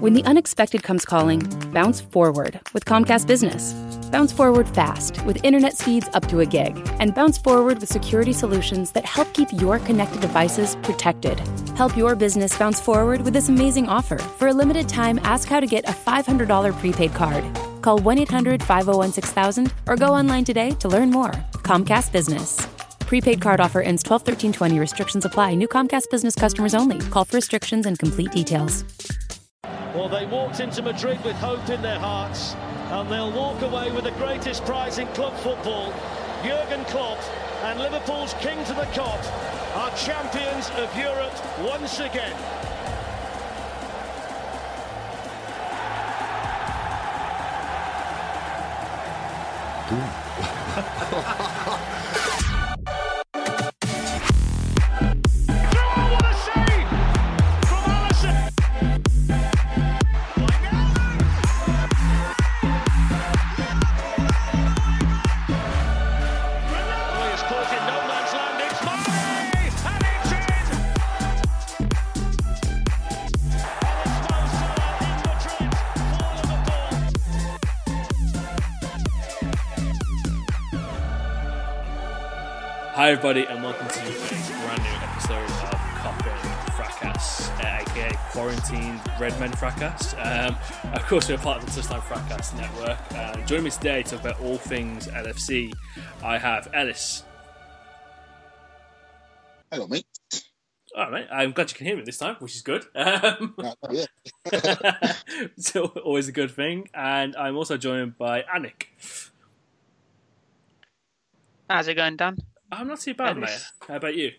When the unexpected comes calling, bounce forward with Comcast Business. Bounce forward fast with internet speeds up to a gig, and bounce forward with security solutions that help keep your connected devices protected. Help your business bounce forward with this amazing offer. For a limited time, ask how to get a $500 prepaid card. Call 1 800 501 6000 or go online today to learn more. Comcast Business. Prepaid card offer ends 12 13 20. Restrictions apply. New Comcast Business customers only. Call for restrictions and complete details. Well, they walked into Madrid with hope in their hearts, and they'll walk away with the greatest prize in club football. Jurgen Klopp and Liverpool's king to the Kop are champions of Europe once again. Hi, everybody, and welcome to a brand new episode of Kop Fracas, uh, aka Quarantine Red Men Fracas. Um, of course, we're part of the Touchline Fracas network. Uh, joining me today to talk about all things LFC, I have Ellis. Hello, mate. All right, mate. I'm glad you can hear me this time, which is good. Um, Uh, yeah. so always a good thing. And I'm also joined by Anik. How's it going, Dan? I'm not too bad, mate. How about you?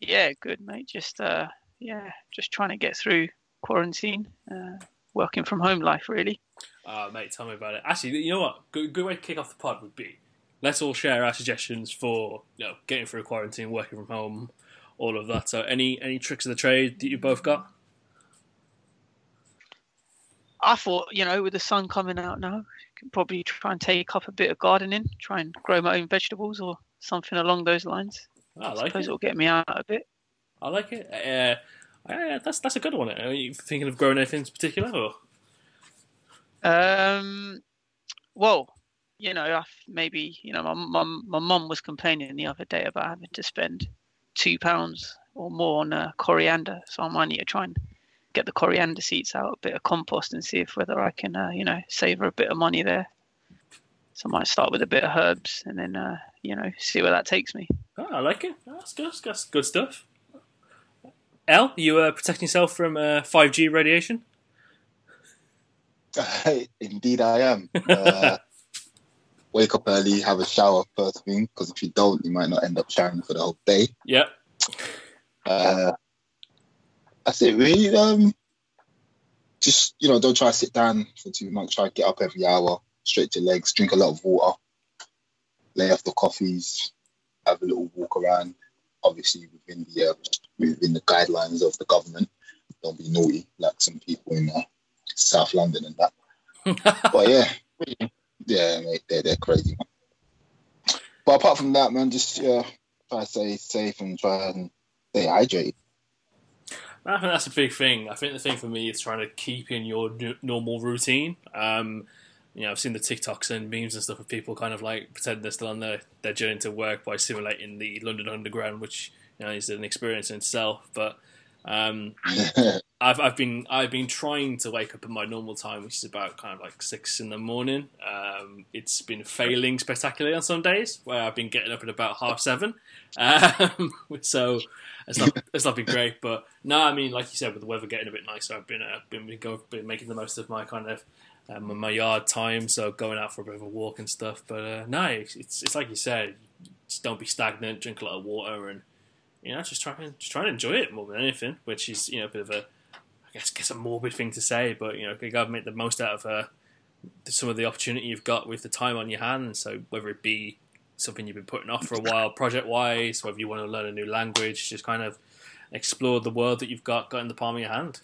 Yeah, good, mate. Just uh, yeah, just trying to get through quarantine, uh, working from home life, really. Oh, mate, tell me about it. Actually, you know what? Good, good way to kick off the pod would be let's all share our suggestions for you know getting through quarantine, working from home, all of that. So, any any tricks of the trade that you both got? I thought, you know, with the sun coming out now, could probably try and take up a bit of gardening, try and grow my own vegetables or something along those lines. I like suppose it. it'll get me out of it. I like it. Uh, yeah, that's that's a good one. Are you thinking of growing anything in particular? Or? Um, well, you know, I maybe you know, my mum my mum was complaining the other day about having to spend two pounds or more on uh, coriander, so I might need to try and get the coriander seeds out, a bit of compost, and see if whether I can, uh, you know, save her a bit of money there. So I might start with a bit of herbs and then, uh, you know, see where that takes me. Oh, I like it. That's good. That's good stuff. L, you uh, protecting yourself from uh, 5G radiation? Indeed, I am. Uh, wake up early, have a shower first thing, because if you don't, you might not end up showering for the whole day. Yep. Uh, that's it, really. Um, just you know, don't try to sit down for too much. Try to get up every hour, stretch your legs, drink a lot of water, lay off the coffees, have a little walk around. Obviously, within the uh, within the guidelines of the government. Don't be naughty like some people in uh, South London and that. but yeah, yeah, mate, they're they're crazy. Man. But apart from that, man, just uh, try to stay safe and try and stay hydrated. I think that's a big thing. I think the thing for me is trying to keep in your n- normal routine. Um, you know, I've seen the TikToks and memes and stuff of people kind of like pretend they're still on their, their journey to work by simulating the London Underground, which you know is an experience in itself. But Um, I've I've been I've been trying to wake up at my normal time, which is about kind of like six in the morning. Um, it's been failing spectacularly on some days, where I've been getting up at about half seven. Um, so it's not it's not been great, but no, I mean, like you said, with the weather getting a bit nicer, I've been uh, been, been, go, been making the most of my kind of um, my yard time, so going out for a bit of a walk and stuff. But uh, no, it's, it's like you said, just don't be stagnant, drink a lot of water, and you know, just try and just try and enjoy it more than anything. Which is you know a bit of a, I guess, guess a morbid thing to say, but you know, you got to make the most out of uh, some of the opportunity you've got with the time on your hands. So whether it be something you've been putting off for a while, project wise, whether you want to learn a new language, just kind of explore the world that you've got got in the palm of your hand.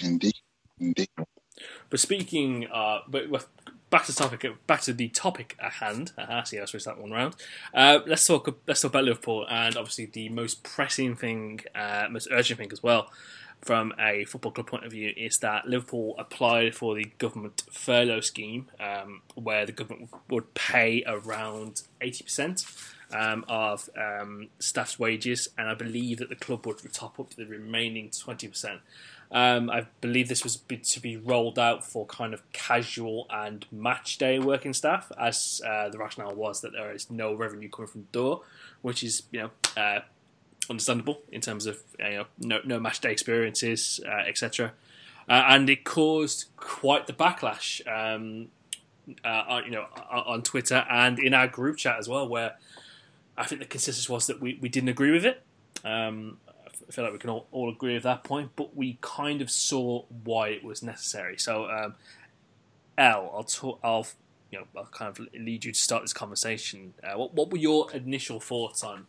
Indeed, indeed. But speaking, uh, but back to the topic. Back to the topic at hand. Uh, see, I switched that one around. Uh, let's talk. Let's talk about Liverpool, and obviously the most pressing thing, uh, most urgent thing as well, from a football club point of view, is that Liverpool applied for the government furlough scheme, um, where the government would pay around eighty percent. Um, of um, staff's wages, and I believe that the club would top up the remaining twenty percent. Um, I believe this was to be rolled out for kind of casual and match day working staff, as uh, the rationale was that there is no revenue coming from door, which is you know uh, understandable in terms of you know no, no match day experiences, uh, etc. Uh, and it caused quite the backlash, um, uh, on, you know, on Twitter and in our group chat as well, where I think the consensus was that we, we didn't agree with it. Um, I feel like we can all, all agree with that point, but we kind of saw why it was necessary. So, um, L, I'll talk. I'll you know, I'll kind of lead you to start this conversation. Uh, what what were your initial thoughts on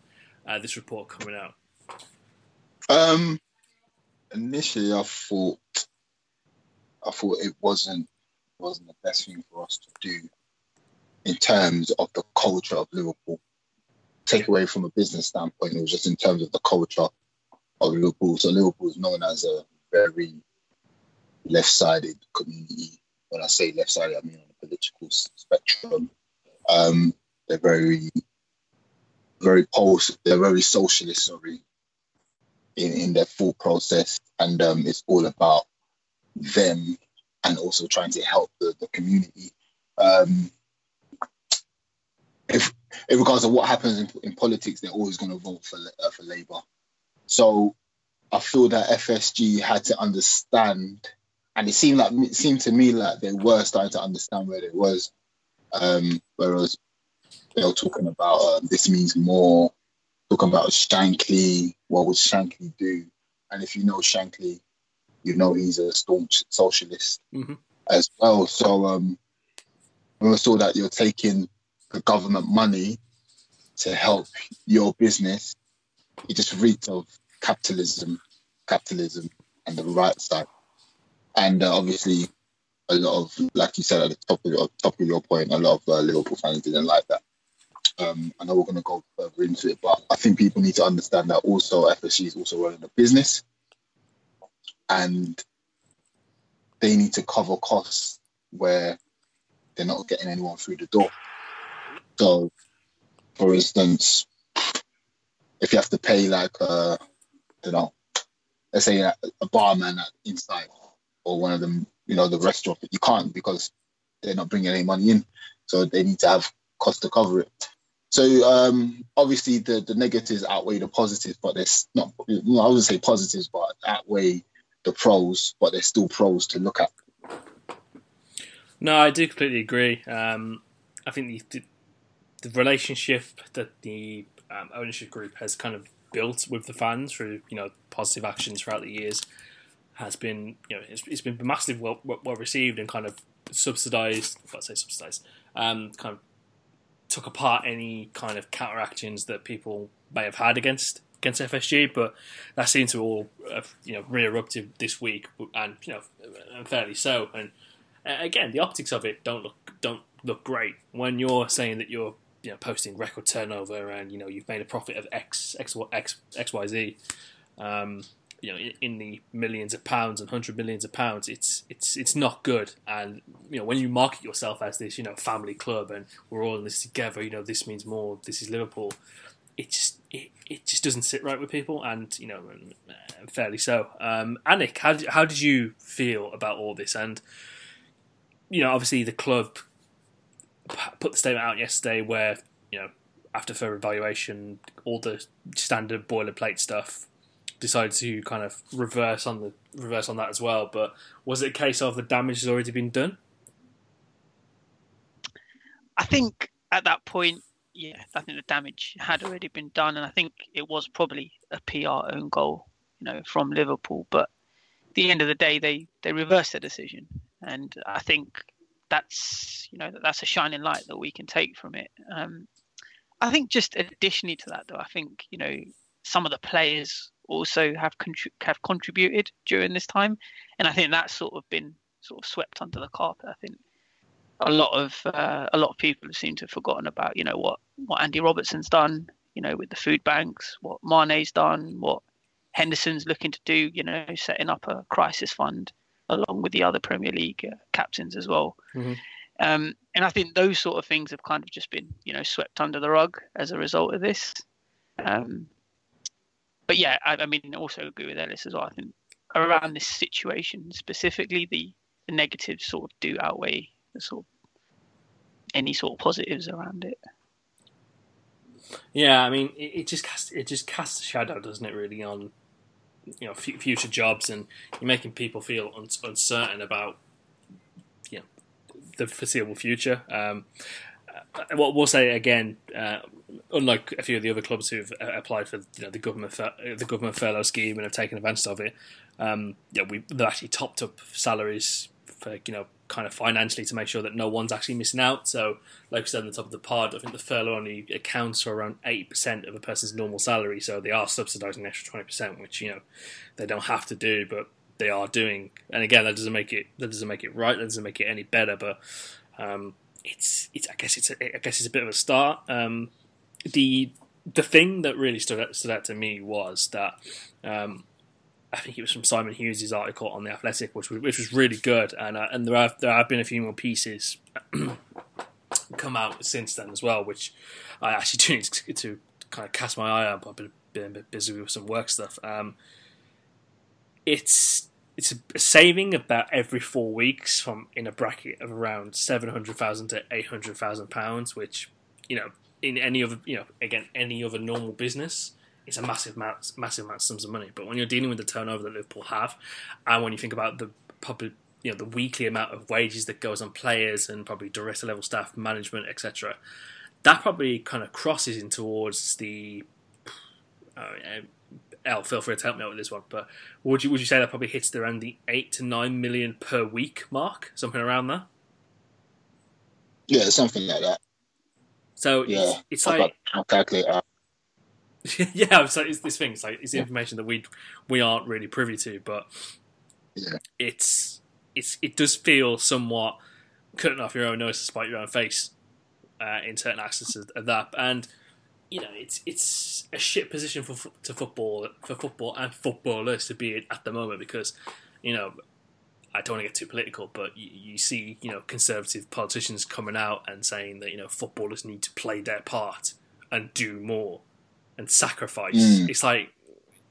uh, this report coming out? Um, initially, I thought I thought it wasn't wasn't the best thing for us to do in terms of the culture of Liverpool. Take away from a business standpoint, it was just in terms of the culture of Liverpool. So Liverpool is known as a very left-sided community. When I say left-sided, I mean on the political spectrum. Um, they're very, very post. They're very socialist. Sorry, in in their full process, and um, it's all about them and also trying to help the, the community. Um, if in regards to what happens in, in politics, they're always going to vote for uh, for Labour. So I feel that FSG had to understand, and it seemed like it seemed to me like they were starting to understand where it was. Um, whereas they were talking about uh, this means more, talking about Shankly, what would Shankly do? And if you know Shankly, you know he's a staunch socialist mm-hmm. as well. So um, when we saw that you're taking the government money to help your business, it just reeked of capitalism, capitalism, and the right side. And uh, obviously, a lot of, like you said at the top of your, top of your point, a lot of uh, Liverpool fans didn't like that. Um, I know we're going to go further into it, but I think people need to understand that also FSG is also running a business, and they need to cover costs where they're not getting anyone through the door. So, for instance, if you have to pay like uh, you know, let's say a, a barman inside or one of them, you know, the restaurant, you can't because they're not bringing any money in, so they need to have cost to cover it. So um, obviously the, the negatives outweigh the positives, but there's not. I wouldn't say positives, but outweigh the pros, but there's still pros to look at. No, I do completely agree. Um, I think the, the relationship that the um, ownership group has kind of built with the fans through you know positive actions throughout the years has been you know it's, it's been massively well, well received and kind of subsidised. If I say subsidised, um, kind of took apart any kind of counter actions that people may have had against against FSG, but that seemed to all uh, you know re-erupted this week, and you know fairly so. And uh, again, the optics of it don't look don't look great when you're saying that you're you know posting record turnover and you know you've made a profit of X X X X Y Z. Um, you know, in, in, the millions of pounds and hundred millions of pounds, it's it's it's not good. And you know, when you market yourself as this, you know, family club, and we're all in this together, you know, this means more. This is Liverpool. it just it, it just doesn't sit right with people, and you know, fairly so. Um, Anik, how how did you feel about all this? And you know, obviously the club put the statement out yesterday where you know after further evaluation, all the standard boilerplate stuff decided to kind of reverse on the reverse on that as well. But was it a case of the damage has already been done? I think at that point, yeah, I think the damage had already been done, and I think it was probably a PR own goal, you know, from Liverpool. But at the end of the day, they they reversed their decision, and I think that's you know that's a shining light that we can take from it. Um, I think just additionally to that, though, I think you know some of the players also have contri- have contributed during this time, and I think that's sort of been sort of swept under the carpet. I think a lot of uh, a lot of people seem to have forgotten about you know what what Andy Robertson's done, you know, with the food banks, what Mane's done, what Henderson's looking to do, you know, setting up a crisis fund along with the other Premier League uh, captains as well. Mm-hmm. Um, and I think those sort of things have kind of just been, you know, swept under the rug as a result of this. Um, but yeah, I, I mean, also agree with Ellis as well. I think around this situation specifically, the, the negatives sort of do outweigh the sort of any sort of positives around it. Yeah, I mean, it, it just casts it just casts a shadow, doesn't it? Really on you know f- future jobs, and you're making people feel un- uncertain about you know the foreseeable future. Um, uh, what we'll say again, uh, unlike a few of the other clubs who've uh, applied for you know, the government the government furlough scheme and have taken advantage of it, um, yeah, we they've actually topped up salaries for you know kind of financially to make sure that no one's actually missing out. So, like we said on the top of the pod, I think the furlough only accounts for around eight percent of a person's normal salary. So they are subsidising an extra twenty percent, which you know they don't have to do, but they are doing. And again, that doesn't make it that doesn't make it right. That doesn't make it any better. But um, it's it's I guess it's a, I guess it's a bit of a start. Um, the the thing that really stood out, stood out to me was that um, I think it was from Simon Hughes' article on the Athletic, which was, which was really good, and uh, and there have there have been a few more pieces come out since then as well, which I actually do need to, to kind of cast my eye on. but I've been, been a bit busy with some work stuff. Um, it's it's a saving about every four weeks from in a bracket of around seven hundred thousand to eight hundred thousand pounds, which you know in any other you know again any other normal business it's a massive amount, massive amount of sums of money. But when you're dealing with the turnover that Liverpool have, and when you think about the probably you know the weekly amount of wages that goes on players and probably director level staff, management, etc., that probably kind of crosses in towards the. Uh, El, feel free to help me out with this one, but would you would you say that probably hits around the eight to nine million per week mark, something around there? Yeah, something like that. So yeah, it's, it's like I'll calculate yeah, so it's this thing. It's like it's information that we we aren't really privy to, but yeah. it's it's it does feel somewhat cutting off your own nose to spite your own face uh, in certain aspects of that, and you know it's it's a shit position for to football for football and footballers to be in at the moment because you know I don't want to get too political, but you, you, see, you know, conservative politicians coming out and saying that you know footballers need to play their part and do more and sacrifice. Mm. It's like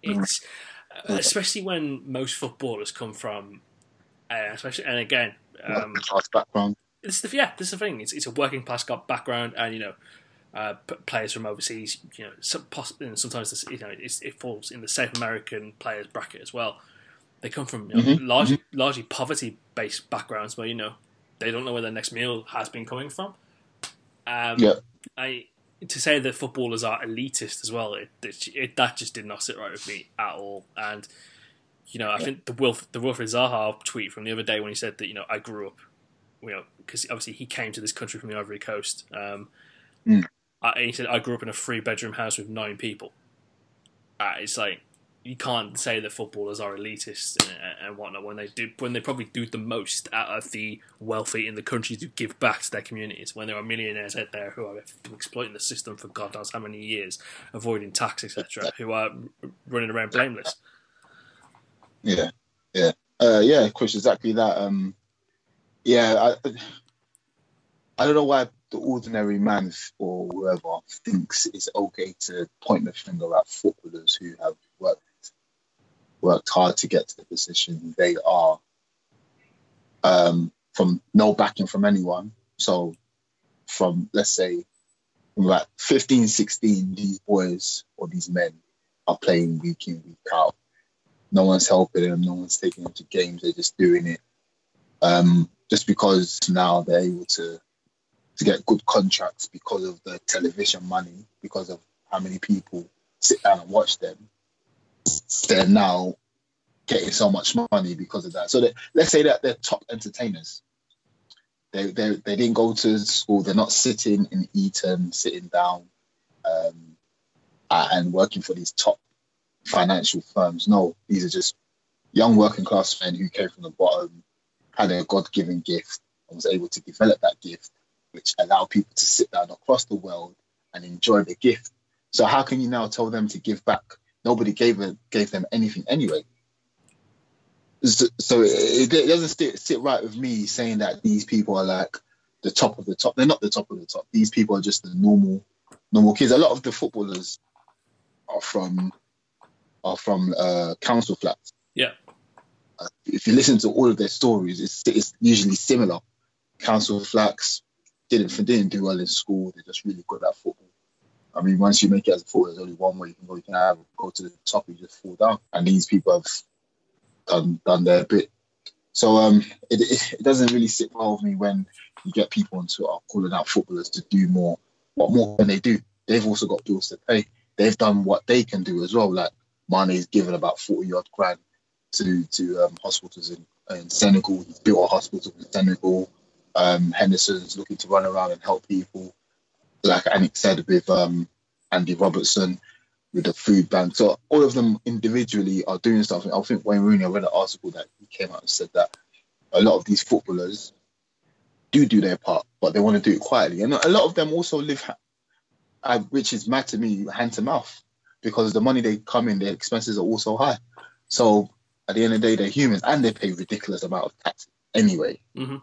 it's uh, especially when most footballers come from, uh, especially and again, um, class background. It's the yeah, this is the thing. It's it's a working class background, and you know. Uh, players from overseas, you know, some sometimes this, you know it falls in the South American players bracket as well. They come from you know, mm-hmm. largely, mm-hmm. largely poverty-based backgrounds, where you know they don't know where their next meal has been coming from. Um, yeah. I to say that footballers are elitist as well, it, it, it, that just did not sit right with me at all. And you know, I think the Wilf, the Wilfried Zaha tweet from the other day when he said that you know I grew up, you know, because obviously he came to this country from the Ivory Coast. Um, mm. I, he said I grew up in a three bedroom house with nine people. Uh, it's like you can't say that footballers are elitist and, and, whatnot when they do when they probably do the most out of the wealthy in the country to give back to their communities. When there are millionaires out there who are exploiting the system for God knows how many years, avoiding tax, etc., who are running around blameless. Yeah, yeah, uh, yeah. Krish, exactly that. Um, yeah, I, I don't know why the ordinary man or whoever thinks it's okay to point the finger at footballers who have worked worked hard to get to the position they are um, from no backing from anyone. So from let's say from about 15, 16, these boys or these men are playing week in, week out. No one's helping them, no one's taking them to games, they're just doing it. Um, just because now they're able to to get good contracts because of the television money, because of how many people sit down and watch them, they're now getting so much money because of that. So let's say that they're top entertainers. They, they, they didn't go to school. They're not sitting in Eton, sitting down, um, and working for these top financial firms. No, these are just young working class men who came from the bottom, had a God given gift, and was able to develop that gift, which allowed people to sit down across the world and enjoy the gift. So how can you now tell them to give back? Nobody gave a, gave them anything anyway. So, so it, it, doesn't sit, sit right with me saying that these people are like the top of the top. They're not the top of the top. These people are just the normal normal kids. A lot of the footballers are from are from uh, council flats. Yeah. Uh, if you listen to all of their stories, it's, it's usually similar. Council flats didn't didn't do well in school. They're just really good at football. I mean, once you make it as a footballer, there's only one way you can go. You can either go to the top, or you just fall down. And these people have done done their bit. So um, it, it, doesn't really sit well with me when you get people on Twitter calling out footballers to do more. What more can they do? They've also got bills to pay. They've done what they can do as well. Like Mane's given about 40 odd grand to to um, hospitals in, in Senegal. He's built a hospital in Senegal. Um, Henderson's looking to run around and help people. Like Anik said with um, Andy Robertson with the food bank. So all of them individually are doing something. I think Wayne Rooney, I read an article that he came out and said that a lot of these footballers do do their part, but they want to do it quietly. And a lot of them also live, uh, which is mad to me, hand to mouth, because the money they come in, their expenses are also high. So at the end of the day, they're humans and they pay ridiculous amount of tax anyway. Mm-hmm.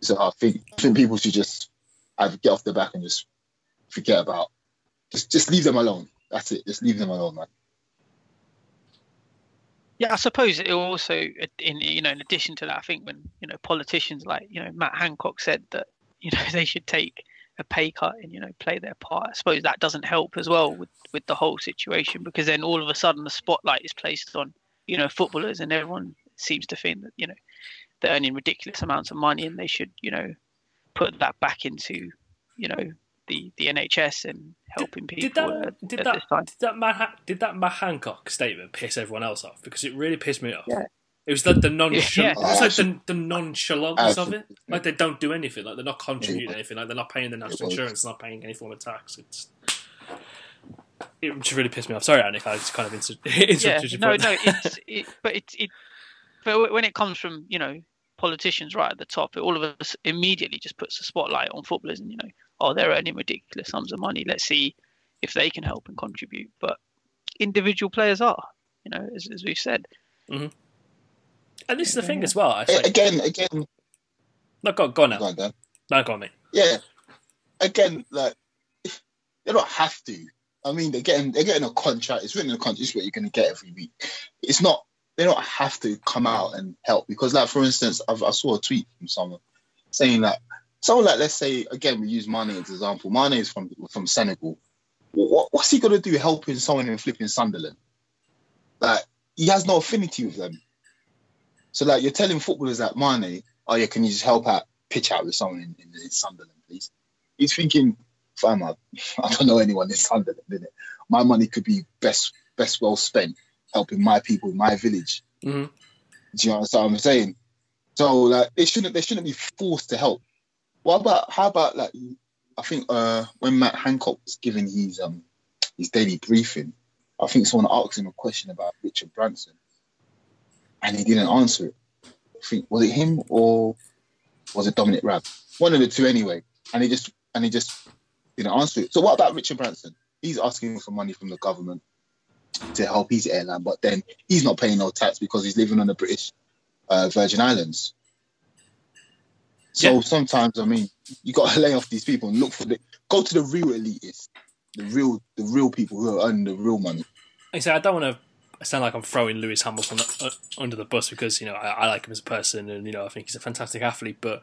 So I think I think people should just either get off the back and just forget about, just just leave them alone. That's it. Just leave them alone, man. Yeah, I suppose it also, in you know, in addition to that, I think when you know politicians like you know Matt Hancock said that you know they should take a pay cut and you know play their part. I suppose that doesn't help as well with with the whole situation because then all of a sudden the spotlight is placed on you know footballers and everyone seems to think that you know they're earning ridiculous amounts of money and they should you know put that back into you know the, the NHS and helping people. Did that at, did at that this time. did that Matt, did that Matt Hancock statement piss everyone else off? Because it really pissed me off. Yeah. It was like the nonchalance. Yeah. It was like the, the nonchalance of it. Like they don't do anything. Like they're not contributing Yeah. anything. Like they're not paying the national was. insurance. Not paying any form of tax. It's it just really pissed me off. Sorry, Anik. I just kind of inter- Yeah, interrupted you. no, for no, it's it, but it, it but when it comes from you know politicians right at the top, it all of us immediately just puts a spotlight on footballers and you know oh they're earning ridiculous sums of money. Let's see if they can help and contribute. But individual players are, you know, as, as we've said. Mm-hmm. and this is the thing as well. It's A- like, again, again, no, go, go on now. go on, Dan. No, go on, mate. Yeah. Again, like they don't have to. I mean, they're getting they're getting a contract. It's written in the contract. This is what you're going to get every week. It's not. They don't have to come out and help because, like, for instance, I've, I saw a tweet from someone saying that someone like, let's say, again, we use Mane as an example. Mane is from from Senegal. What, what's he going to do helping someone in flipping Sunderland? Like, he has no affinity with them. So, like, you're telling footballers like Mane, oh yeah, can you just help out, pitch out with someone in, in, in Sunderland, please? He's thinking, fam, I, I don't know anyone in Sunderland, innit? My money could be best best well spent helping my people in my village. Mhm. Do you understand what I'm saying? So like they shouldn't they shouldn't be forced to help. What about how about like I think uh when Matt Hancock was giving his um his daily briefing, I think someone asked him a question about Richard Branson and he didn't answer it. I think was it him or was it Dominic Raab? One of the two anyway. And he just and he just didn't answer it. So what about Richard Branson? He's asking for money from the government to help his airline, but then he's not paying no tax because he's living on the British uh, Virgin Islands. So Yeah. sometimes, I mean, you got to lay off these people and look for the go to the real elitists, the real the real people who are earning the real money. I say I don't want to sound like I'm throwing Lewis Hamilton uh, under the bus because you know I, I like him as a person and you know I think he's a fantastic athlete, but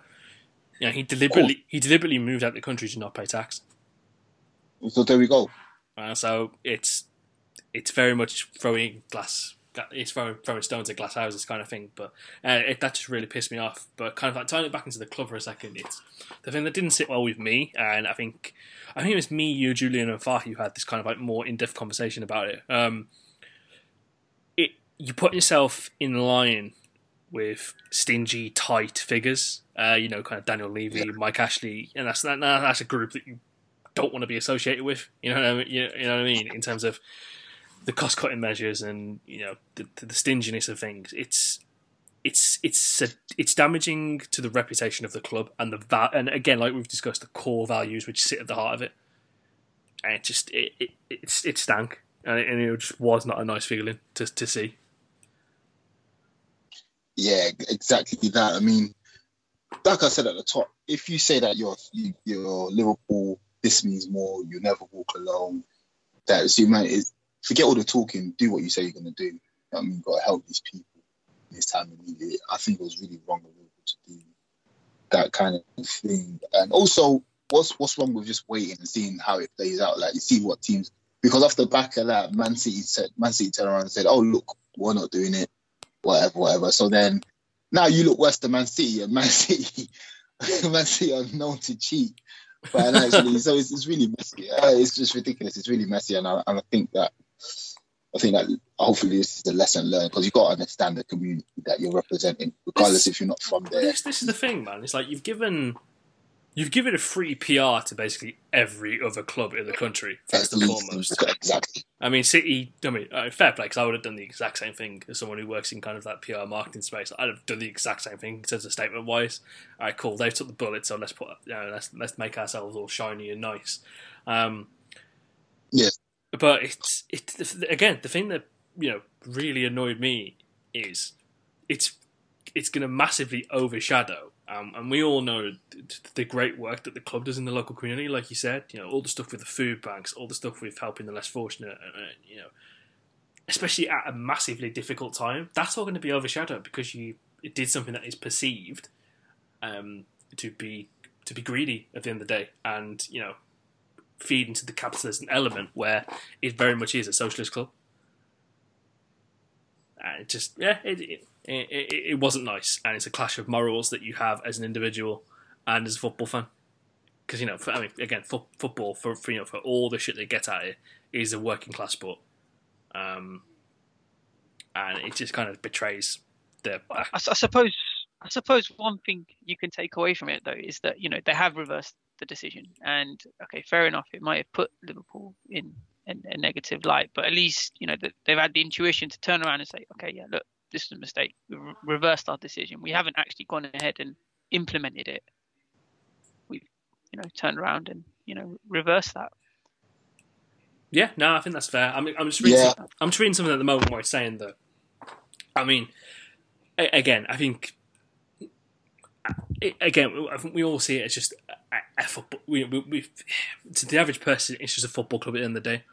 you know he deliberately he deliberately moved out of the country to not pay tax. So there we go. Uh, so it's it's very much throwing glass. It's throwing, throwing stones at glass houses kind of thing, but uh, it, that just really pissed me off. But kind of like tying it back into the club for a second, it's the thing that didn't sit well with me, and I think I think it was me, you, Julian, and Fahi who had this kind of like more in-depth conversation about it. Um, it you put yourself in line with stingy, tight figures. Uh, you know, kind of Daniel Levy, Mike Ashley, and that's that, that's a group that you don't want to be associated with. You know what I mean? You, you know what I mean in terms of the cost cutting measures and you know the, the stinginess of things. It's it's it's a, it's damaging to the reputation of the club and the va- and again like we've discussed the core values which sit at the heart of it. And it just it it it, it stank and it, and it just was not a nice feeling to to see. Yeah, exactly that. I mean, like I said at the top, if you say that you're you, you're Liverpool, this means more. You never walk alone. That is forget all the talking. Do what you say you're gonna do. I mean, you've got to help these people in this time of need. I think it was really wrong of Liverpool to do that kind of thing. And also, what's what's wrong with just waiting and seeing how it plays out? Like you see what teams because off the back of that, Man City said Man City turned around and said, "Oh look, we're not doing it." Whatever, whatever. So then now you look worse than Man City, and Man City, Man City are known to cheat financially. so it's, it's really messy. Uh, it's just ridiculous. It's really messy, and I, and I think that I think that hopefully this is the lesson learned because you've got to understand the community that you're representing, regardless if you're not from there. this this is the thing, man. It's like you've given you've given a free PR to basically every other club in the country. First and foremost. exactly. I mean, City. I mean, uh, fair play because I would have done the exact same thing as someone who works in kind of that PR marketing space. I'd have done the exact same thing in terms of statement wise. All right, cool. They've took the bullet, so let's put you know, let's let's make ourselves all shiny and nice. Um, Yeah. But it's it's again the thing that you know really annoyed me is it's it's going to massively overshadow. Um, and we all know th- the great work that the club does in the local community, like you said. You know, all the stuff with the food banks, all the stuff with helping the less fortunate, uh, uh, you know, especially at a massively difficult time. That's all going to be overshadowed because you did something that is perceived um, to be to be greedy at the end of the day, and you know, feed into the capitalism element where it very much is a socialist club. And it just yeah, it, it it, it wasn't nice, and it's a clash of morals that you have as an individual and as a football fan. Because you know, for, I mean, again, fo- football for, for you know for all the shit they get at it is a working class sport, um, and it just kind of betrays the. I, I suppose I suppose one thing you can take away from it though is that you know they have reversed the decision, and okay, fair enough, it might have put Liverpool in a, a negative light, but at least you know that they've had the intuition to turn around and say, okay, yeah, look, this is a mistake. We re- reversed our decision. We haven't actually gone ahead and implemented it. We've you know turned around and you know reversed that. Yeah, no, I think that's fair. I mean, I'm just reading. Yeah. some- I'm just reading something at the moment where it's saying that. I mean, a- again, I think. Again, I think we all see it as just a, a football. We, we, to the average person, it's just a football club at the end of the day,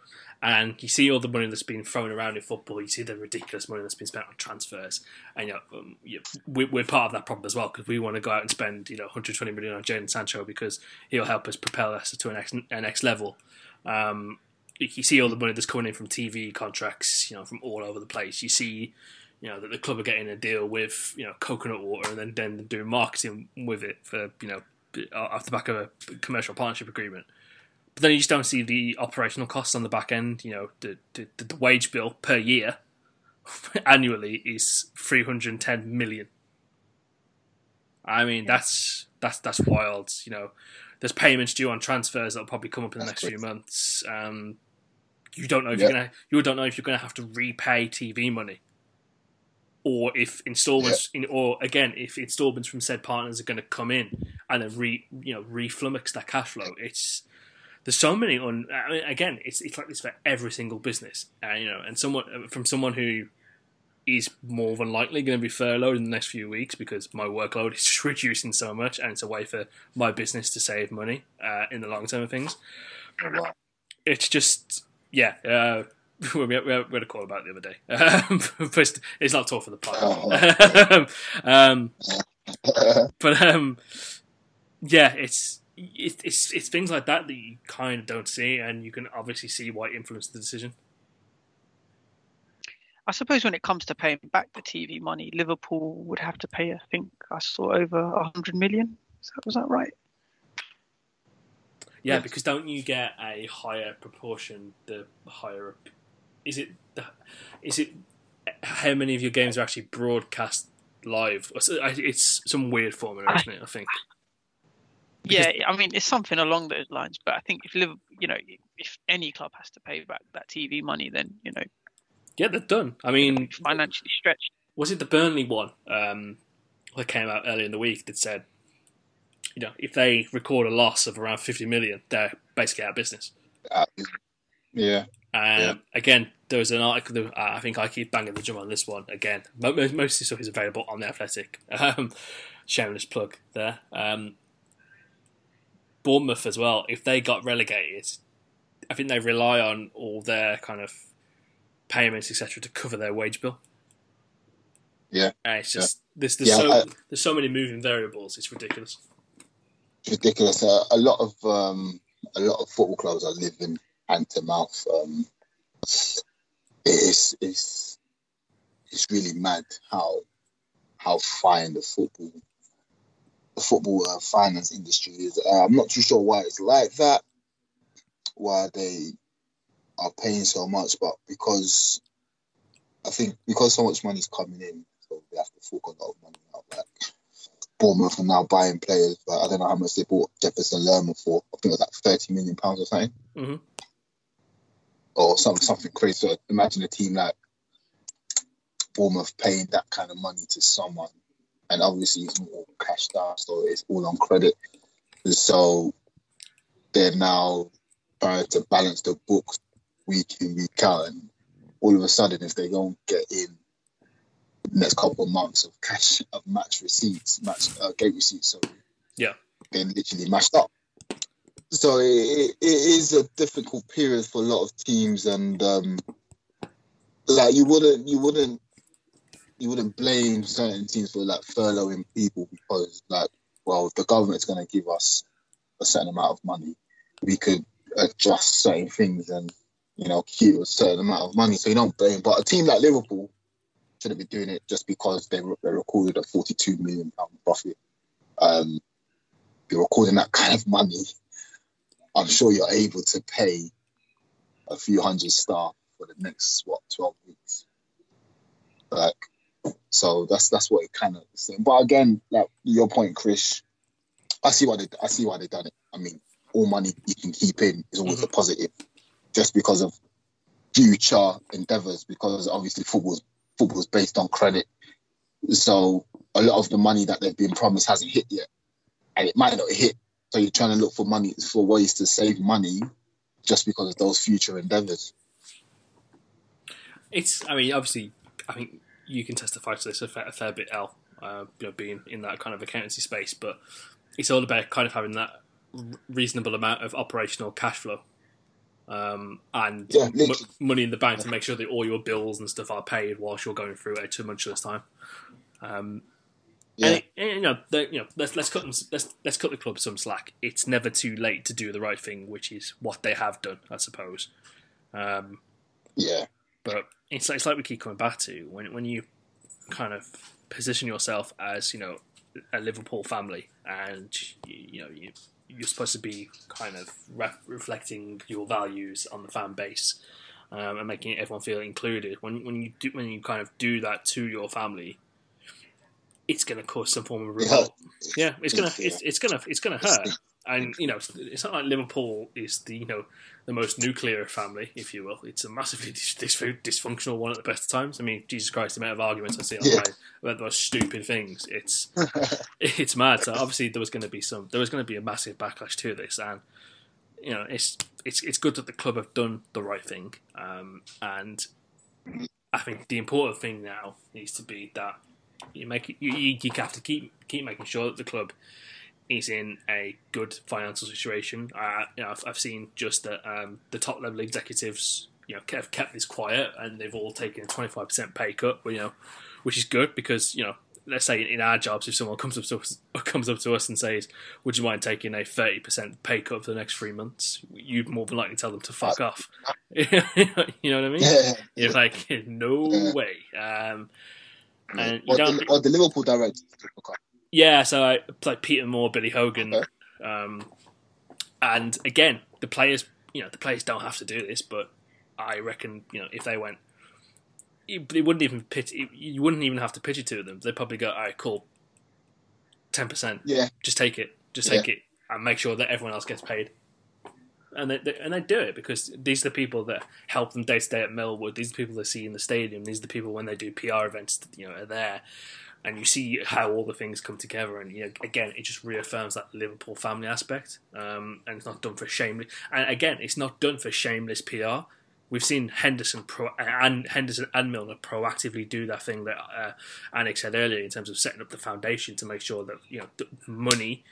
and you see all the money that's been thrown around in football. You see the ridiculous money that's been spent on transfers, and you know, um, you we, we're part of that problem as well because we want to go out and spend you know 120 million on Jadon Sancho because he'll help us propel us to an next a next level. Um, you see all the money that's coming in from TV contracts, you know, from all over the place. You see, you know, that the club are getting a deal with, you know, coconut water and then, then doing marketing with it for, you know, off the back of a commercial partnership agreement. But then you just don't see the operational costs on the back end. You know, the the, the wage bill per year annually is 310 million. I mean, that's that's that's wild. You know, there's payments due on transfers that'll probably come up in the next few months. Um, you don't know if Yeah. you're gonna you don't know if you're gonna have to repay TV money, or if installments in, or again if installments from said partners are going to come in and then re you know reflummox that cash flow. It's there's so many on I mean, again it's it's like this for every single business, uh, you know, and someone from someone who is more than likely going to be furloughed in the next few weeks because my workload is reducing so much, and it's a way for my business to save money uh, in the long term of things. It's just, yeah. Uh, we, we, we had a call about it the other day, um, but it's not talk for the pod. um, but um, yeah, it's it, it's it's things like that that you kind of don't see, and you can obviously see why it influenced the decision. I suppose when it comes to paying back the TV money, Liverpool would have to pay. I think I saw over a hundred million. Is that, was that right? Yeah, because don't you get a higher proportion the higher? Is it the? Is it how many of your games are actually broadcast live? It's some weird formula, isn't it? I think. Yeah, I mean it's something along those lines. But I think if Liverpool, you know, if any club has to pay back that TV money, then you know yeah, they're done. I mean, financially stretched. Was it the Burnley one um, that came out earlier in the week that said, you know, if they record a loss of around 50 million, they're basically out of business. Uh, yeah. Um, yeah. Again, there was an article. That, uh, I think I keep banging the drum on this one again. Most, most of the stuff is available on the Athletic. Um, shameless plug there. Um, Bournemouth as well. If they got relegated, I think they rely on all their kind of payments, etc., to cover their wage bill. Yeah, and it's just yeah. there's there's, yeah, so, I, there's so many moving variables. It's ridiculous. ridiculous. Uh, a lot of um, a lot of football clubs are living hand to mouth. Um, it's it's it's really mad how how fine the football the football uh, finance industry is. Uh, I'm not too sure why it's like that. Why they are paying so much, but because I think because so much money's coming in, so they have to fork a lot of money out. Like Bournemouth are now buying players. but I don't know how much they bought Jefferson Lerma for. I think it was like thirty million pounds or something, mm-hmm. Or something something crazy. So imagine a team like Bournemouth paying that kind of money to someone, and obviously it's more cashed out, so it's all on credit. So they're now trying to balance the books week in, week out, and all of a sudden, if they don't get in the next couple of months of cash of match receipts, match uh, gate receipts, so yeah, they're literally mashed up. So it, it is a difficult period for a lot of teams, and um, like you wouldn't, you wouldn't, you wouldn't blame certain teams for like furloughing people because like, well, the government's going to give us a certain amount of money, we could adjust certain things and you know, keep a certain amount of money. So you don't blame. But a team like Liverpool shouldn't be doing it just because they, they recorded a 42 million pound profit. Um, you're recording that kind of money. I'm sure you're able to pay a few hundred staff for the next what 12 weeks. Like, so that's that's what it kind of. But again, like your point, Krish, I see why they I see why they done it. I mean, all money you can keep in is always mm-hmm. a positive just because of future endeavors, because obviously football's football's based on credit. So a lot of the money that they've been promised hasn't hit yet, and it might not hit. So you're trying to look for money for ways to save money, just because of those future endeavors. It's. I mean, obviously, I think you can testify to this a fair, a fair bit, Al. Uh, you know, being in that kind of accountancy space, but it's all about kind of having that reasonable amount of operational cash flow um, and yeah, m- money in the bank to make sure that all your bills and stuff are paid whilst you're going through a tumultuous time. Um, yeah. And, it, and, you know, the, you know, let's let's cut them, let's let's cut the club some slack. It's never too late to do the right thing, which is what they have done, I suppose. Um, yeah, but it's it's like we keep coming back to when when you kind of position yourself as you know a Liverpool family, and you, you know you you're supposed to be kind of ref- reflecting your values on the fan base um, and making everyone feel included. When when you do when you kind of do that to your family, it's going to cause some form of revolt. Yeah, it's gonna it's, it's gonna it's gonna hurt. And you know, it's not like Liverpool is the you know the most nuclear family, if you will. It's a massively dysfunctional one at the best of times. I mean, Jesus Christ, the amount of arguments I see online yeah. about those stupid things. It's it's mad. So obviously there was going to be some, there was going to be a massive backlash to this, and you know, it's it's it's good that the club have done the right thing, um, and I think the important thing now needs to be that you make it, you, you, you have to keep keep making sure that the club is in a good financial situation. Uh, you know, I've, I've seen just that um, the top level executives, you know, have kept this quiet and they've all taken a twenty five percent pay cut. You know, which is good because you know let's say in our jobs, if someone comes up to us, comes up to us and says, "Would you mind taking a thirty percent pay cut for the next three months?" You'd more than likely tell them to fuck off. you know what I mean? Yeah. You're like, no way. Um, and Or the, or the Liverpool director. yeah, so I like Peter Moore, Billy Hogan, Okay. um, and again, the players, you know, the players don't have to do this, but I reckon, you know, if they went, you- they wouldn't even pitch. You wouldn't even have to pitch it to them. They'd probably go, "All right, cool, ten percent. Yeah. Just take it. Just Yeah. take it, and make sure that everyone else gets paid." And they, they and they do it because these are the people that help them day to day at Melwood. These are the people they see in the stadium. These are the people when they do PR events, you know, are there and you see how all the things come together. And you know, again, it just reaffirms that Liverpool family aspect. Um, and it's not done for shameless. And again, it's not done for shameless PR. We've seen Henderson pro- and Henderson and Milner proactively do that thing that uh, Anik said earlier in terms of setting up the foundation to make sure that you know money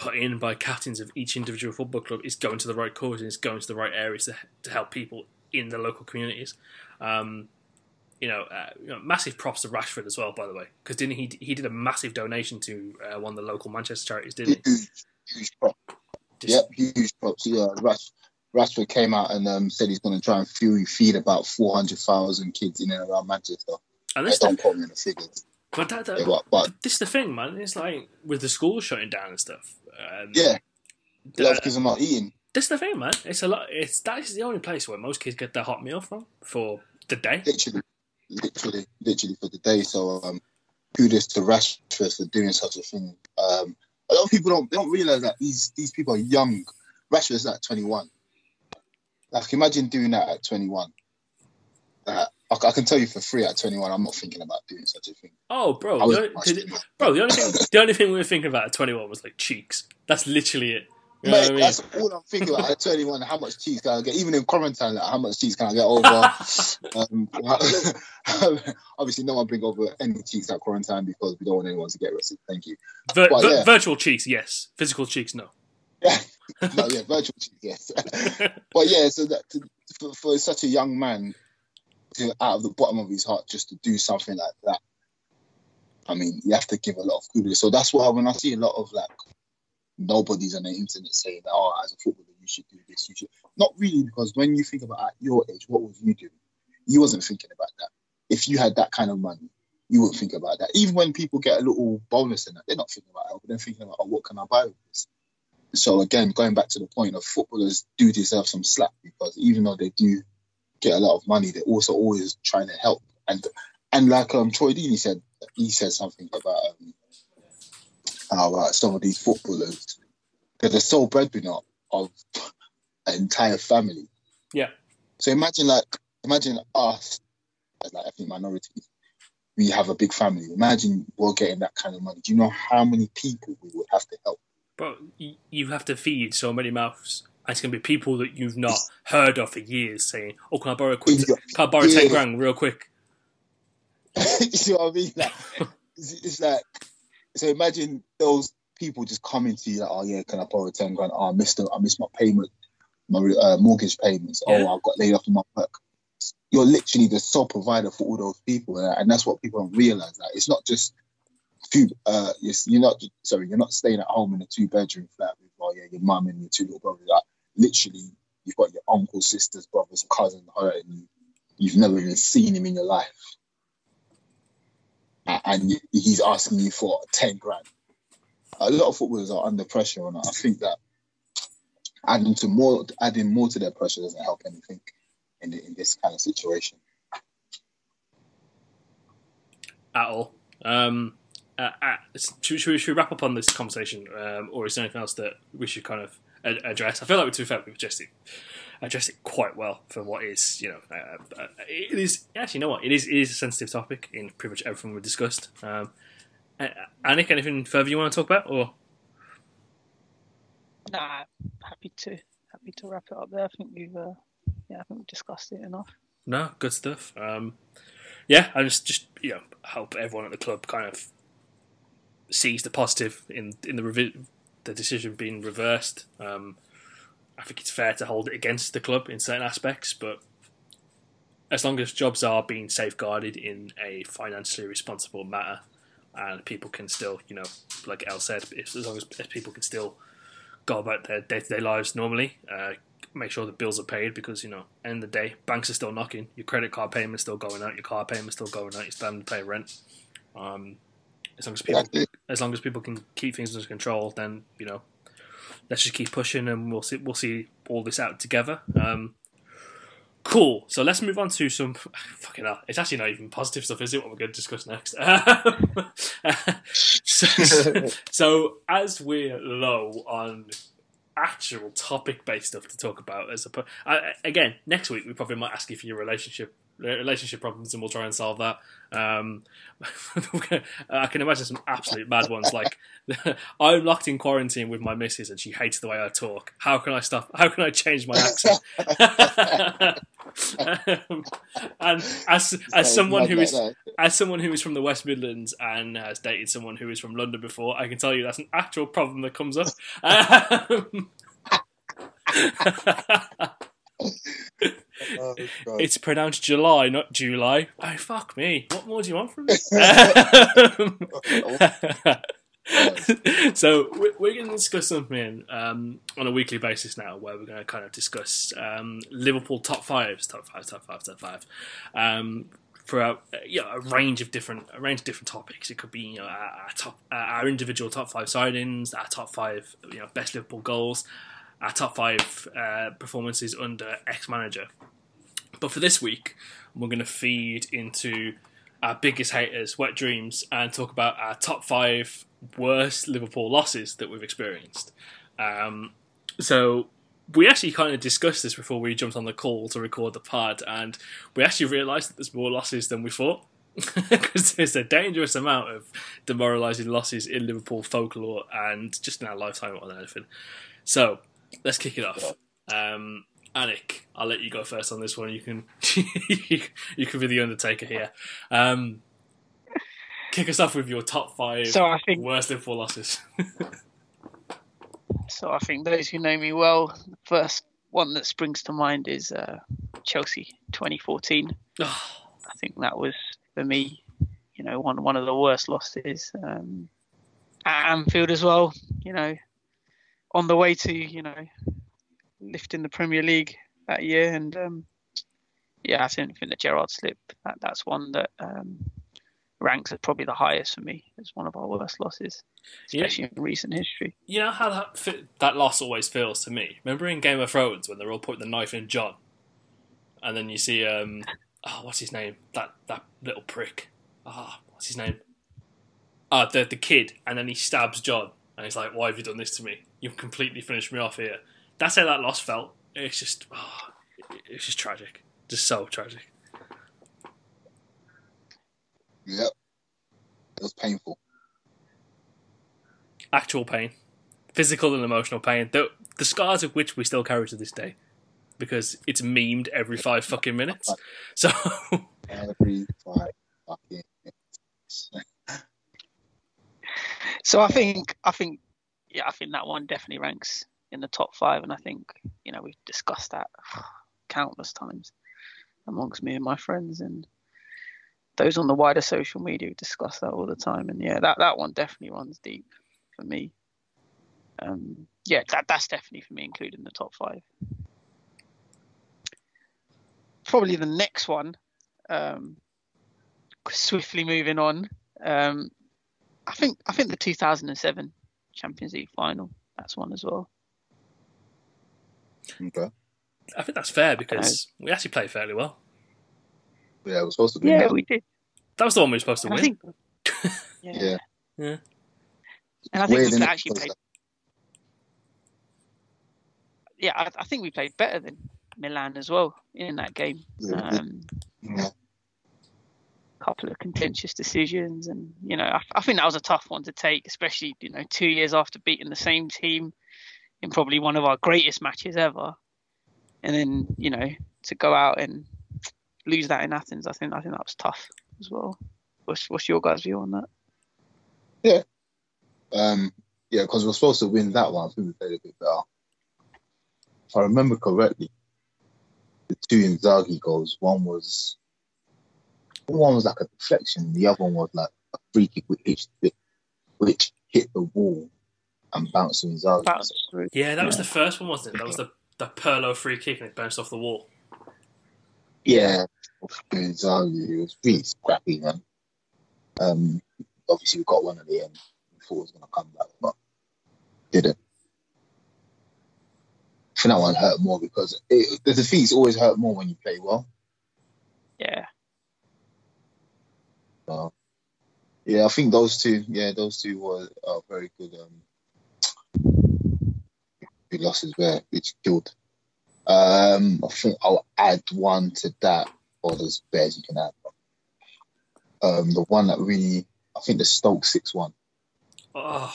put in by captains of each individual football club is going to the right cause and is going to the right areas to, to help people in the local communities. Um, you know, uh, you know, massive props to Rashford as well, by the way, because didn't he? He did a massive donation to uh, one of the local Manchester charities, didn't he? Huge, huge prop. Just- Yep, huge props. Yeah, Rash, Rashford came out and um, said he's going to try and feed, feed about 400,000 kids in and around Manchester. And this, don't quote me on the figures. but that, that, Yeah, but, but this is the thing, man. It's like with the schools shutting down and stuff. Um, yeah, a lot uh, of kids not eating. this is the thing, man. It's a lot. It's that is the only place where most kids get their hot meal from for the day. Literally, literally, literally for the day. So um, kudos to Rashford for doing such a thing. Um, a lot of people don't don't realize that these these people are young. Rashford's like 21. Like imagine doing that at 21. Uh, I, I can tell you for free at 21, I'm not thinking about doing such a thing. Oh, bro, the, only- bro. The only thing, the only thing we were thinking about at twenty one was like cheeks. That's literally it. You Mate, I mean? that's all I'm thinking about at 21. How much cheese can I get? Even in quarantine, like, how much cheese can I get over? um, obviously, no one bring over any cheese at quarantine because we don't want anyone to get arrested. Thank you. Vir- but vir- yeah. Virtual cheeks, yes. Physical cheeks, no. no, yeah, virtual cheese, yes. but yeah, so that to, for, for such a young man to, out of the bottom of his heart, just to do something like that, I mean, you have to give a lot of kudos. So that's why when I see a lot of like nobodies on the internet saying that, oh, as a footballer, you should do this, you should. Not really, because when you think about at your age, what was you doing? You wasn't thinking about that. If you had that kind of money, you wouldn't think about that. Even when people get a little bonus in that, they're not thinking about it. They're thinking about, oh, what can I buy with this? So again, going back to the point of footballers do deserve some slack because even though they do get a lot of money, they're also always trying to help. And and like um Troy Deeney said, he said something about um, how uh, some of these footballers they're the sole breadwinner of an entire family. Yeah. So imagine like imagine us as like ethnic minorities. We have a big family. Imagine we're getting that kind of money. Do you know how many people we would have to help? But you have to feed so many mouths. And it's going to be people that you've not heard of for years saying, oh, can I borrow a quick, can I borrow Yeah. 10 grand real quick? you see what I mean? Like, it's, it's like, so imagine those people just coming to you like, oh yeah, can I borrow ten grand? Oh, I missed, the, I missed my payment, my uh, mortgage payments. Yeah. Oh, I've got laid off from my work. You're literally the sole provider for all those people, and- and that's what people don't realize. That it's not just food. Uh, it's, you're not sorry, you're not staying at home in a two bedroom flat with oh yeah, your mum and your two little brothers. Like, literally, you've got your uncle, sisters, brothers, cousins hurting you. You've never even seen him in your life and he's asking you for 10 grand. A lot of footballers are under pressure, and I think that adding to more, adding more to their pressure doesn't help anything in, the, in this kind of situation. at all. Um, uh, uh, should, should, we, should we wrap up on this conversation, um, or is there anything else that we should kind of address? I feel like, to be fair, we've addressed it, addressed it quite well for what is, you know, uh, uh, it is actually, you know what, it is, it is a sensitive topic in pretty much everything we've discussed. Um, uh, Anik, anything further you want to talk about, or Nah, happy to happy to wrap it up there. I think we've uh, yeah, I think we've discussed it enough. no? Good stuff. Um, yeah, I just just you know hope everyone at the club kind of sees the positive in in the revi- the decision being reversed. Um, I think it's fair to hold it against the club in certain aspects, but as long as jobs are being safeguarded in a financially responsible manner, and people can still, you know, like El said, if, as long as, people can still go about their day to day lives normally, uh, make sure the bills are paid because you know, end of the day, banks are still knocking, your credit card payment's still going out, your car payment's still going out, you're still having to pay rent. Um, as long as people, as long as people can keep things under control, then you know, let's just keep pushing, and we'll see, we'll see all this out together. Um, Cool. So let's move on to some fucking hell. It's actually not even positive stuff, is it? What we're going to discuss next. so, so, as we're low on actual topic-based stuff to talk about, as a again next week we probably might ask you for your relationship relationship problems, and we'll try and solve that. Um, I can imagine some absolute mad ones like I'm locked in quarantine with my missus and she hates the way I talk. How can I stop? How can I change my accent? um, and as as someone who is as someone who is from the West Midlands and has dated someone who is from London before, I can tell you that's an actual problem that comes up. Um, oh, it's pronounced July, not July. Oh fuck me! What more do you want from me? so we're going to discuss something um, on a weekly basis now, where we're going to kind of discuss um, Liverpool top fives, top five, top five, top five, um, for a, you know, a range of different a range of different topics. It could be you know our, our top our individual top five signings, our top five you know best Liverpool goals, our top five uh, performances under ex manager. But for this week, we're going to feed into our biggest haters, wet dreams, and talk about our top five worst Liverpool losses that we've experienced. Um, so we actually kind of discussed this before we jumped on the call to record the pod, and we actually realised that there's more losses than we thought. Because there's a dangerous amount of demoralising losses in Liverpool folklore and just in our lifetime more than anything. So let's kick it off. Um, Anik, I'll let you go first on this one. You can you can be the undertaker here. Um, kick us off with your top five so I think, worst Liverpool losses. so I think those who know me well, the first one that springs to mind is uh, Chelsea 2014. I think that was for me, you know, one one of the worst losses. Um, at Anfield as well, you know, on the way to you know lifting the Premier League that year, and um, yeah, I think, think the Gerrard slip that, that's one that um, ranks as probably the highest for me as one of our worst losses, especially yeah. in recent history. You know how that fit, that loss always feels to me. Remember in Game of Thrones when they're all putting the knife in Jon, and then you see um, oh, what's his name? That that little prick. Ah, oh, what's his name? Ah, the the kid, and then he stabs Jon, and he's like, "Why have you done this to me? You've completely finished me off here." That's how that loss felt. It's just, oh, it's just tragic, just so tragic. Yep, it was painful. Actual pain, physical and emotional pain. The the scars of which we still carry to this day, because it's memed every five fucking minutes. So every five fucking minutes. so I think I think yeah, I think that one definitely ranks in the top five, and I think you know we've discussed that countless times amongst me and my friends and those on the wider social media discuss that all the time. And yeah that, that one definitely runs deep for me. Um, yeah that, that's definitely for me included in the top five. Probably the next one um, swiftly moving on um, i think i think the 2007 champions league final that's one as well Okay. I think that's fair because we actually played fairly well. Yeah, we're supposed to be. Yeah, we did. That was the one we were supposed to and win. Think, yeah. yeah. yeah. And I think Weird we actually played. Yeah, I, I, think we played better than Milan as well in that game. Yeah, um, yeah. Couple of contentious decisions, and you know, I, I think that was a tough one to take, especially you know, two years after beating the same team in probably one of our greatest matches ever, and then you know to go out and lose that in Athens, I think I think that was tough. as well. What's what's your guys' view on that? Yeah, um, yeah, because we're supposed to win that one. I think we played a bit better. If I remember correctly, the two Inzaghi goals, one was one was like a deflection, the other one was like a free kick which hit, which hit the wall and bounced to Inzaghi. Bounce. Yeah, that was the first one, wasn't it? That was the the Pirlo free kick and it bounced off the wall. Yeah, Inzaghi, it was really scrappy, man. Um, obviously we got one at the end. We thought it was going to come back, but didn't. I think that one hurt more because it, the defeats always hurt more when you play well. Yeah, So, yeah, I think those two, yeah, those two were are very good. Um, good losses there, which killed. Um, I think I'll add one to that, or there's bears you can add. Um, the one that really, I think the Stoke six one. Oh,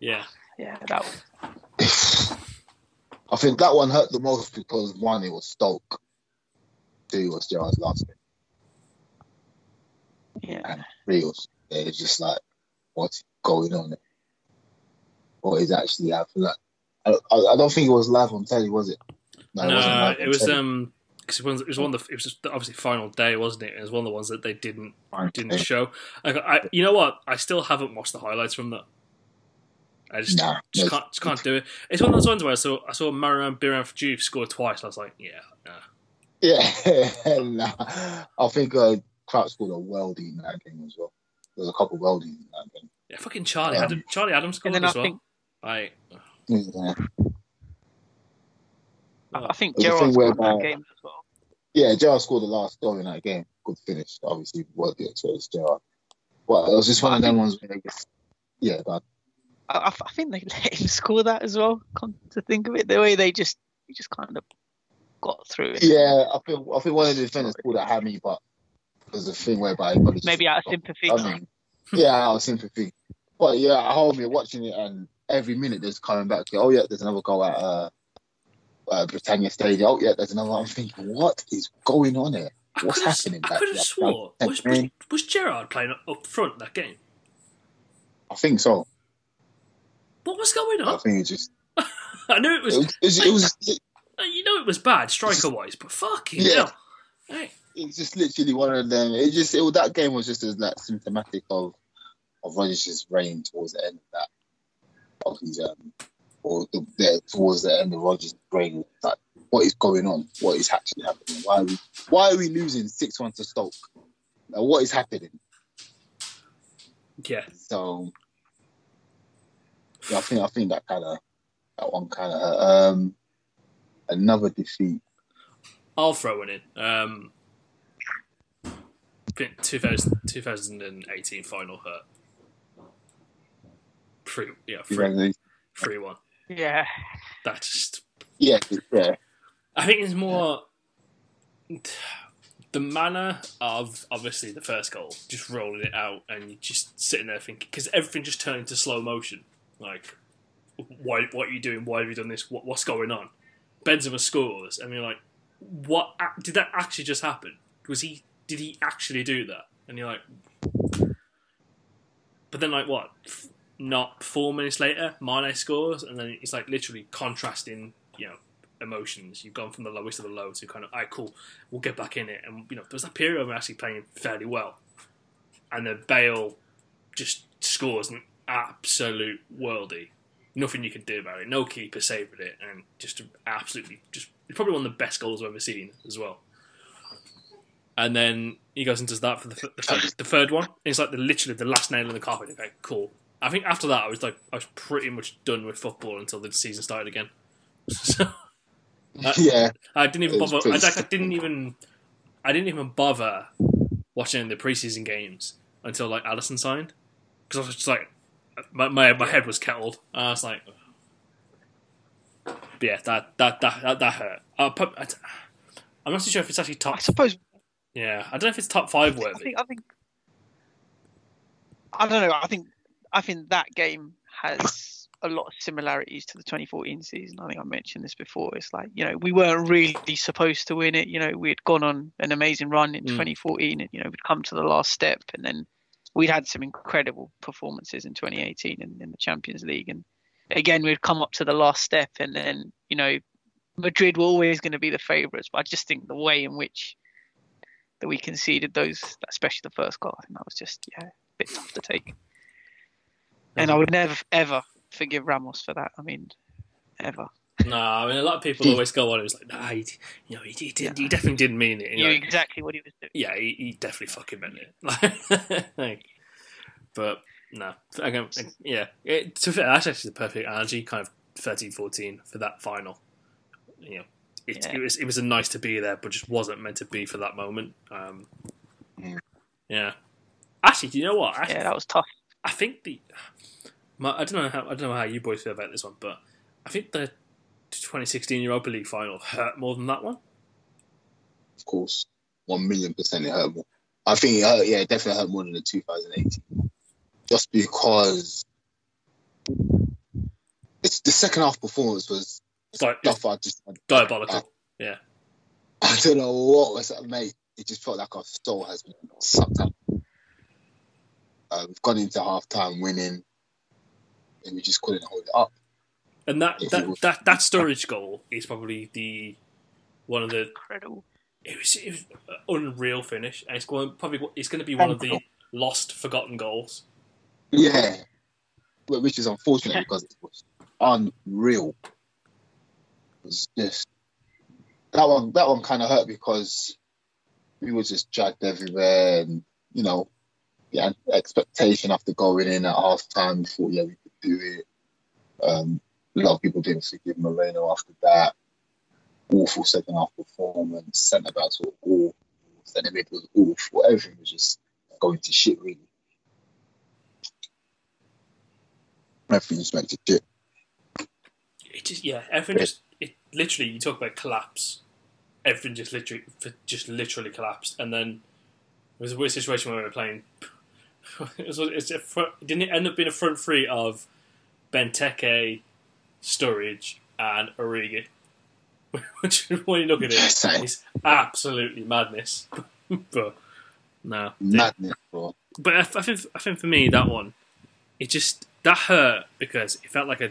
yeah. yeah, that one. I think that one hurt the most because one, it was Stoke. Two, it was Gerrard's last game. Yeah. and reels. It's just like, what's going on? What is actually happening? Like, I, I, I don't think it was live on telly, was it? No, wasn't live it was telly. um because it was it was one of the it was just obviously final day, wasn't it? It was one of the ones that they didn't didn't show. I, I you know what? I still haven't watched the highlights from that. I just Nah, just can't just can't do it. It's one of those ones where I saw I saw Mame Biram Diouf score twice. I was like, yeah, nah. Yeah, nah. I think uh, Crouch scored a worldie in that game as well. There's a couple of worldies in that game. yeah. Fucking Charlie Um, Adam, Charlie Adams scored And then I as well. think I Yeah, I think There's a Gerrard thing scored whereby- that game as well. yeah Gerrard scored the last goal in that game. Good finish. Obviously, worthy of it's Gerrard. But it was just one of them ones where they just, yeah, but I, I I think they let him score that as well. Come to think of it, the way they just he just kind of got through it. yeah, I feel I think one of the defenders pulled at Hammy, but there's a thing whereby everybody just- Maybe out of sympathy. I mean, yeah, out of sympathy. But yeah, at home you're watching it, and every minute there's coming back to, oh yeah, there's another goal at uh, uh, Britannia Stadium. Oh yeah, there's another. I'm thinking, what is going on here? What's could happening? I could have there? swore was, was was Gerrard playing up front that game? I think so. What was going on? I on? think it just I knew it it was. was, it was, it was You know it was bad striker wise, but fucking Yeah. hell. Hey, it's just literally one of them. It just it, that game was just as like symptomatic of of Rodgers' reign towards the end of that of his um or the, the towards the end of Rodgers' reign. Like what is going on? What is actually happening? Why are we why are we losing six one to Stoke? Like, what is happening? yeah. So yeah, I think I think that kind of that one kind of um another defeat. I'll throw it in. Um, 2000, 2018 final hurt. Three, yeah, three, three one. Yeah, That just. Yeah, yeah, I think it's more the manner of obviously the first goal, just rolling it out, and you just sitting there thinking because everything just turned into slow motion. Like, why? What are you doing? Why have you done this? What, what's going on? Benzema scores, and you're like, what? Did that actually just happen? Was he? Did he actually do that? And you're like, but then like what? Not four minutes later, Mane scores, and then it's like literally contrasting, you know, emotions. You've gone from the lowest to the low to kind of, alright, cool, we'll get back in it. And you know, there was that period where we're actually playing fairly well, and then Bale just scores an absolute worldie. Nothing you can do about it. No keeper saved it, and just absolutely, just probably one of the best goals I've ever seen as well. And then he goes and does that for the, the, third, the third one. It's like the literally the last nail in the coffin. Okay, cool. I think after that, I was like, I was pretty much done with football until the season started again. So yeah. I didn't even bother. I, like, I didn't even. I didn't even bother watching the preseason games until like Alisson signed because I was just like, my my, my head was kettled. I was like, but yeah, that that that that, that hurt. Uh, I, I'm not too sure if it's actually I top. suppose. Yeah, I don't know if it's top five I worthy. think. I think. I don't know. I think. I think that game has a lot of similarities to the 2014 season. I think I mentioned this before. It's like you know we weren't really supposed to win it. You know we had gone on an amazing run in Mm. 2014, and you know we'd come to the last step, and then we'd had some incredible performances in 2018 in, in the Champions League, and again we'd come up to the last step, and then you know Madrid were always going to be the favourites. But I just think the way in which that we conceded those, especially the first goal, I think that was just yeah a bit tough to take. And I would never ever forgive Ramos for that. I mean, ever. No, I mean a lot of people always go on. It was like, nah, he, you know, he, he, did, he definitely didn't mean it. And Knew you're like, exactly what he was doing. yeah, he, he definitely fucking meant it. like, but no, again, yeah. It, to be fair, that's actually the perfect analogy, kind of 13-14 for that final. You know, it, Yeah. it was it was a nice to be there, but just wasn't meant to be for that moment. Um, Mm. yeah. Actually, do you know what? Actually, Yeah, that was tough. I think the my, I don't know how I don't know how you boys feel about this one, but I think the 2016 Europa League final hurt more than that one. Of course, one million percent it hurt more. I think it hurt. Yeah, it definitely hurt more than the 2018. Just because it's the second half performance was It's like it's stuff I just diabolical. Yeah. I don't know what was that, mate. It just felt like our soul has been sucked up. Uh, we've gone into half time winning, and we just couldn't hold it up. And that, that, was- that that Sturridge goal is probably the one of the Incredible. it was, it was unreal finish, and it's going probably it's going to be one of the lost, forgotten goals. Yeah, which is unfortunate because it was unreal. It was just that one. That one kind of hurt because we were just dragged everywhere, and you know, yeah, expectation after going in at half time. We thought, yeah, we could do it. Um, a lot of people didn't forgive Moreno after that. Awful second half performance. Centre backs were awful. Centre mid was awful. Everything was just going to shit, really. Everything just went to shit. It just yeah, everything just it literally you talk about collapse. Everything just literally just literally collapsed, and then it was a weird situation where we were playing. it was it's a front, didn't it end up being a front three of Benteke, Sturridge, and Origi. Which when you look at Yes, it, I- is absolutely madness. but no, Madness, bro. but I, I think I think for me that one, it just that hurt because it felt like a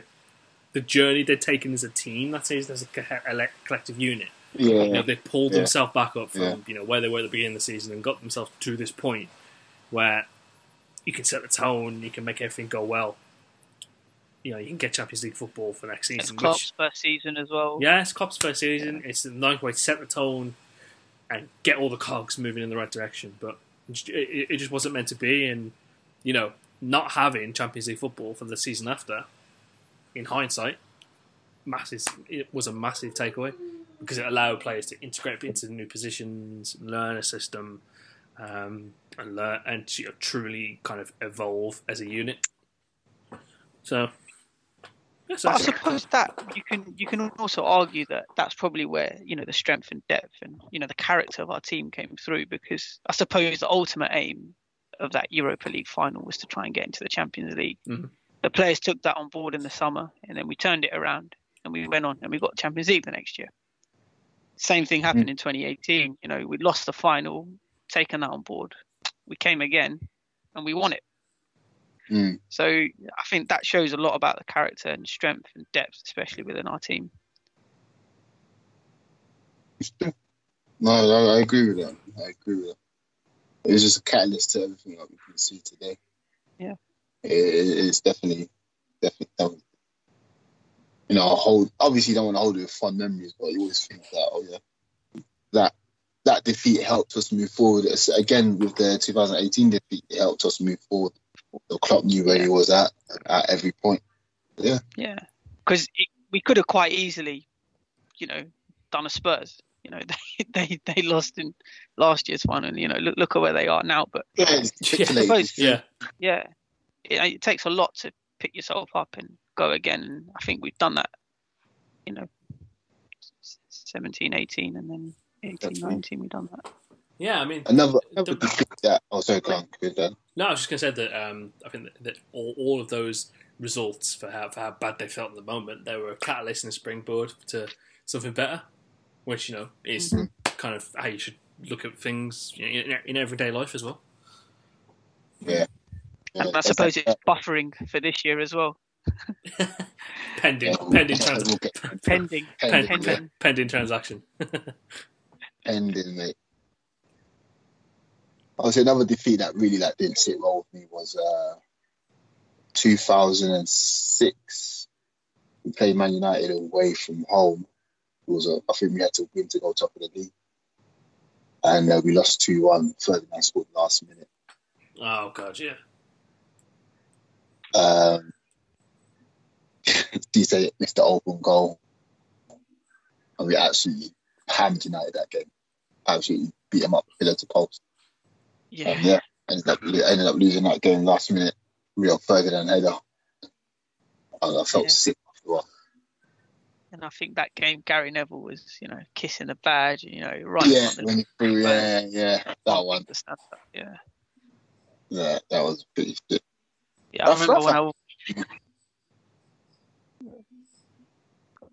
the journey they'd taken as a team that season as a, co- a collective unit. Yeah. You know, they pulled Yeah. themselves back up from Yeah. you know where they were at the beginning of the season and got themselves to this point where you can set the tone, you can make everything go well. You know, you can get Champions League football for next It's season. Klopp's Which, first season as well. yeah, it's Klopp's first season. It's the ninth way to set the tone and get all the cogs moving in the right direction. But it, just- it, it just wasn't meant to be. And, you know, not having Champions League football for the season after, in hindsight, massive, it was a massive takeaway because it allowed players to integrate into new positions, learn a system, um, and learn and you know, truly kind of evolve as a unit. So, I suppose that you can you can also argue that that's probably where you know the strength and depth and you know the character of our team came through because I suppose the ultimate aim of that Europa League final was to try and get into the Champions League. Mhm. The players took that on board in the summer and then we turned it around and we went on and we got Champions League the next year. Same thing happened in 2018. You know, we lost the final, taken that on board. We came again and we won it. Mm. So I think that shows a lot about the character and strength and depth, especially within our team. No, I, I agree with that. I agree with that. It was just a catalyst to everything that we can see today. Yeah. It, it- it's definitely, definitely, done. you know, hold. Obviously, you don't want to hold it with fond memories, but you always think that, oh yeah, that that defeat helped us move forward. It's, again, with the 2018 defeat, it helped us move forward. The club knew where he was at at every point. Yeah, Yeah, because we could have quite easily, you know, done a Spurs. You know, they they, they lost in last year's final. and, You know, look look at where they are now. But yeah, it's Yeah. capitulated. yeah, yeah, it, it takes a lot to pick yourself up and go again. And I think we've done that. You know, 17, 18, and then 18, Definitely. 19, we've done that. yeah. I mean, Another, another The- defeat that. Oh, sorry, go on. Good, No, I was just going to say that um, I think that, that all, all of those results for how, for how bad they felt in the moment. They were a catalyst and a springboard to something better, which you know is Mhm. kind of how you should look at things you know, in, in everyday life as well. Yeah. Yeah And I suppose it's buffering for this year as well. pending, Yeah, pending, we'll trans- get- Pending. Pending, pending, yeah. Pending. pending transaction. pending, mate. Obviously, another defeat that really like didn't sit well with me was uh, 2006. We played Man United away from home. It was a, I think we had to win to go top of the league, and uh, we lost two one. Ferdinand scored last minute. oh god, yeah. Um, DJ missed the open goal, and we absolutely hammered United that game. Absolutely beat them up pillar to post. Yeah. Um, yeah, ended up ended up losing that game last minute, real Ferdinand header. And I felt Yeah. sick after. And I think that game, Gary Neville was, you know, kissing the badge, you know, right Yeah, the when he threw, yeah, yeah, that one, that. Yeah. yeah, that was pretty sick. Yeah, I remember when. I.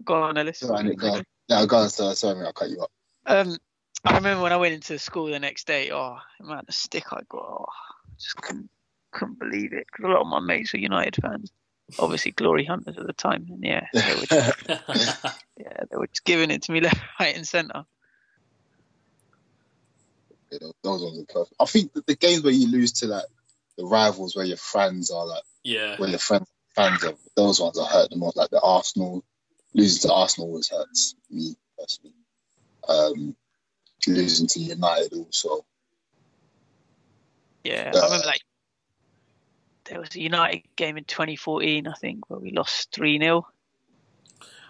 Go on, Ellis. Go on, go on. No, go on, sir. Sorry, I'll cut you up. Um, I remember when I went into school the next day. Oh man, the stick I got, oh, I just couldn't couldn't believe it. 'Cause a lot of my mates were United fans, obviously glory hunters at the time, and yeah, they were just, yeah they were just giving it to me left, right, and centre. You know, those ones are perfect. I think that the games where you lose to like the rivals, where your friends are like, yeah. where your friends fans are, those ones are hurt the most. Like the Arsenal losing to Arsenal always hurts me personally. Um, losing to United also. Yeah, Uh, I remember like there was a United game in 2014, I think, where we lost three 0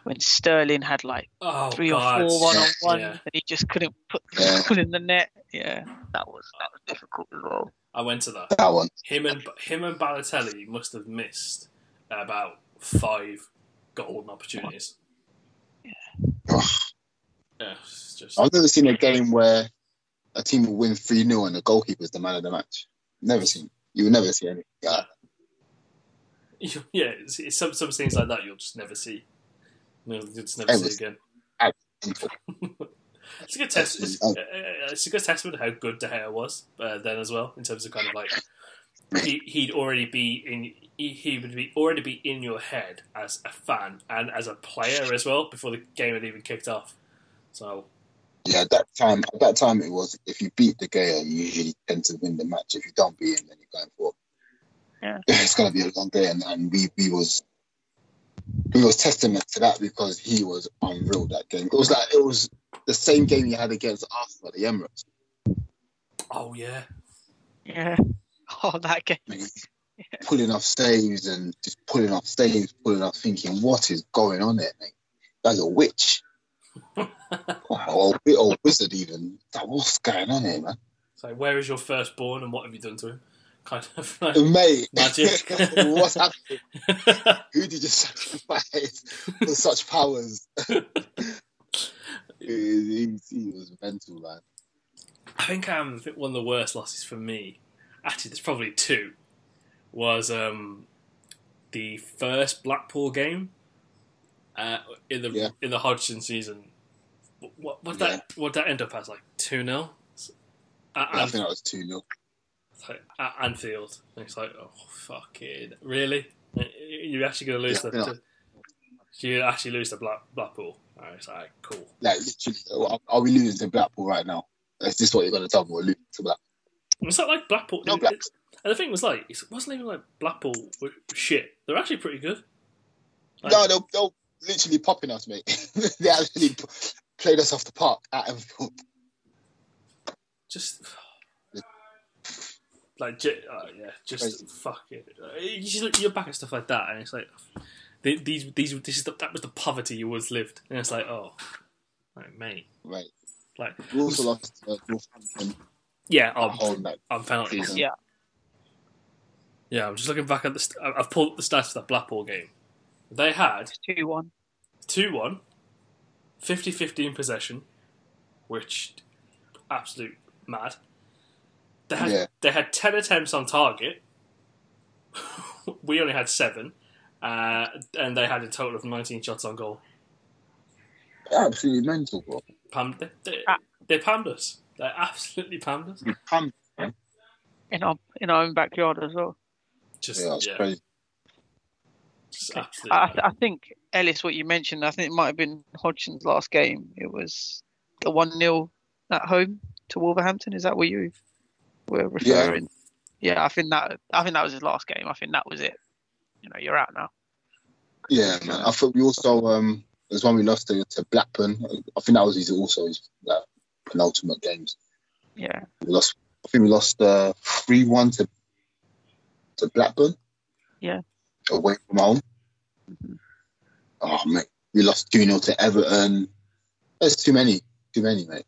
when Sterling had like Oh three god. or four one on one, and he just couldn't put the Yeah. ball in the net. Yeah, that was that was difficult as well. I went to that. That one. Him and him and Balotelli must have missed about five golden opportunities. Ugh. Yeah, just I've never seen a game where a team will win 3 0 and the goalkeeper's the man of the match. Never seen. You will never see any. that. yeah, it's, it's some some things like that you'll just never see. You'll just never Ever. see again. Simple. It's a good test. It's, Oh. uh, it's a good testament of how good De Gea was uh, then as well, in terms of kind of like he, he'd already be in. He, he would be already be in your head as a fan and as a player as well before the game had even kicked off. So Yeah, at that time, at that time, it was if you beat De Gea, you usually tend to win the match. If you don't beat him, then you're going for. Yeah. It's gonna be a long day, and, and we we was we was testament to that because he was unreal that game. It was like it was the same game he had against Arsenal at the Emirates. oh yeah, Yeah. Oh, that game. I mean, pulling off saves and just pulling off saves, pulling off thinking, what is going on there, mate? That's oh, a witch. or, or or wizard even. Like, what's going on here, man? so where is your firstborn and what have you done to him? Kind of like Mate, Magic. what's happening? Who did you sacrifice for such powers? He, he was mental, man. I think um, one of the worst losses for me, actually, there's probably two, was um, the first Blackpool game uh, in the Yeah. in the Hodgson season. What what that what that end up as like two 0 at, I think that was 2 0. like, at Anfield. And it's like, oh fucking really? You're actually going to lose Yeah, the, yeah. to, you actually lose to Black, Blackpool. Right, it's like cool. Like, literally, are- are we losing to Blackpool right now? Is this what you're going to tell me? We're losing to Blackpool. It's not like Blackpool. No, Black- and the thing was like, it wasn't even like Blackpool shit. They're actually pretty good. Like- No, they'll, they'll literally popping us, mate. they actually played us off the park at Anfield. Just like, j- uh, yeah, just Crazy. fuck it. Uh, You just look, you're back at stuff like that, and it's like th- these, these, this is the, that was the poverty you always lived, and it's like, oh, like, mate, Right. like, We also lost uh, to Northampton yeah, oh, at I'm, home. Like, I'm penalties. season. Yeah. Yeah, I'm just looking back at the. St- I- I've pulled up the stats for that Blackpool game. They had 2 1. 2 1, 50 50 in possession, which absolute mad. They had, Yeah. they had 10 attempts on target. we only had seven. Uh, and they had a total of 19 shots on goal. Absolutely mental, bro. Pam, they, they, Ah. they pammed us. They absolutely pammed us. Pam- in our in our own backyard as well. Just Yeah, yeah, crazy. just absolutely. I, I think Ellis, what you mentioned, I think it might have been Hodgson's last game. It was the one 0 at home to Wolverhampton. Is that what you were referring? Yeah. I think that I think that was his last game. I think that was it. You know, you're out now. Yeah, man. I thought we also um there's one we lost to, to Blackburn. I think that was his also his like, penultimate games. Yeah, We lost. I think we lost uh three one to to Blackburn. Yeah. Away from home. Oh mate, we lost two 0 to Everton. There's too many, too many, mate.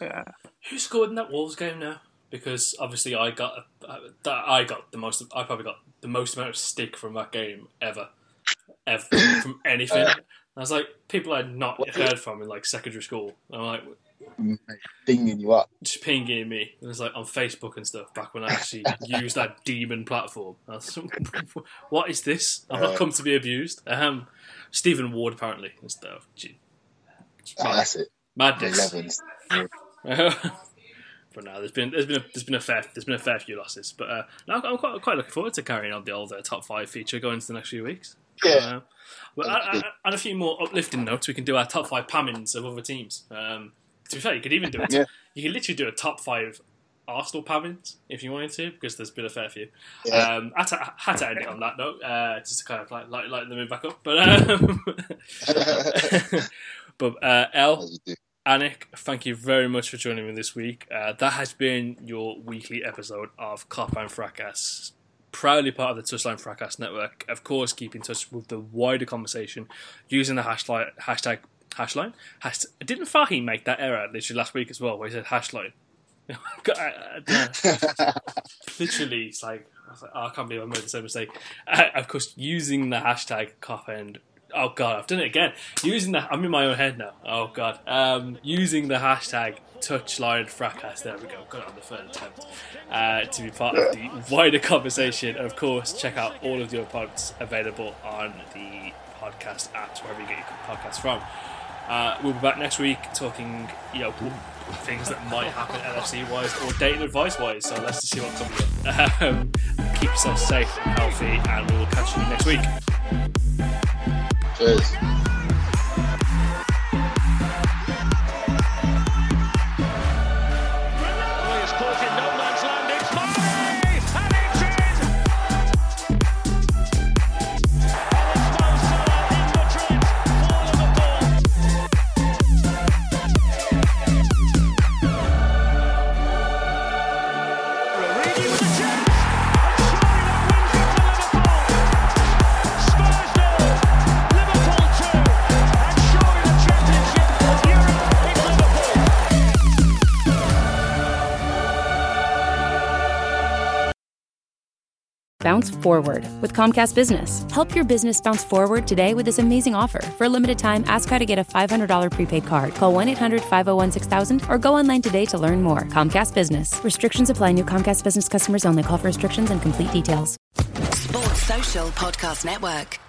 yeah. Who scored in that Wolves game now? Because obviously I got uh, that I got the most. I probably got the most amount of stick from that game ever, ever from anything. I was like, people I'd not heard from in like secondary school. I'm like, pinging you up. just pinging me. It was like on Facebook and stuff back when I actually used that demon platform. I was, what is this? I've not Uh. come to be abused. Um, Stephen Ward apparently and stuff. Gee, Ah, that's it. madness. Elevens. but no, there's been there's been a, there's been a fair there's been a fair few losses, but uh, no, I'm quite quite looking forward to carrying on the old uh, top five feature going into the next few weeks. Yeah. But uh, on a few more uplifting notes, we can do our top five pammings of other teams. Um, to be fair, you could even do it. Yeah. You could literally do a top five Arsenal pammings if you wanted to, because there's been a fair few. Yeah. Um, I had to, had to end it on that note, uh, just to kind of like light, lighten the mood back up. But um, but uh, L, As you do. Anik, thank you very much for joining me this week. Uh, that has been your weekly episode of Kop End Fracas, proudly part of the Touchline Fracas network. Of course, keep in touch with the wider conversation using the hashtag hashtag hashline. Hasht- didn't Fahim make that error literally last week as well, where he said hashline? God, I- I- literally, it's like I, was like, oh, I can't believe I made the same mistake. Uh, of course, using the hashtag cop and oh god, I've done it again. Using the I'm in my own head now. Oh god, um, using the hashtag touchline fracas. There we go. Got it on the third attempt uh, to be part of the wider conversation. Of course, check out all of your pods available on the podcast apps wherever you get your podcasts from. Uh, we'll be back next week talking, you know, things that might happen LFC wise or dating advice wise. So let's just see what comes up. Um, keep yourself safe and healthy, and we will catch you next week. Cheers. Bounce forward with Comcast Business. Help your business bounce forward today with this amazing offer. For a limited time, ask how to get a $500 prepaid card. Call 1 800 501 6000 or go online today to learn more. Comcast Business. Restrictions apply. New Comcast Business customers only. Call for restrictions and complete details. Sports Social Podcast Network.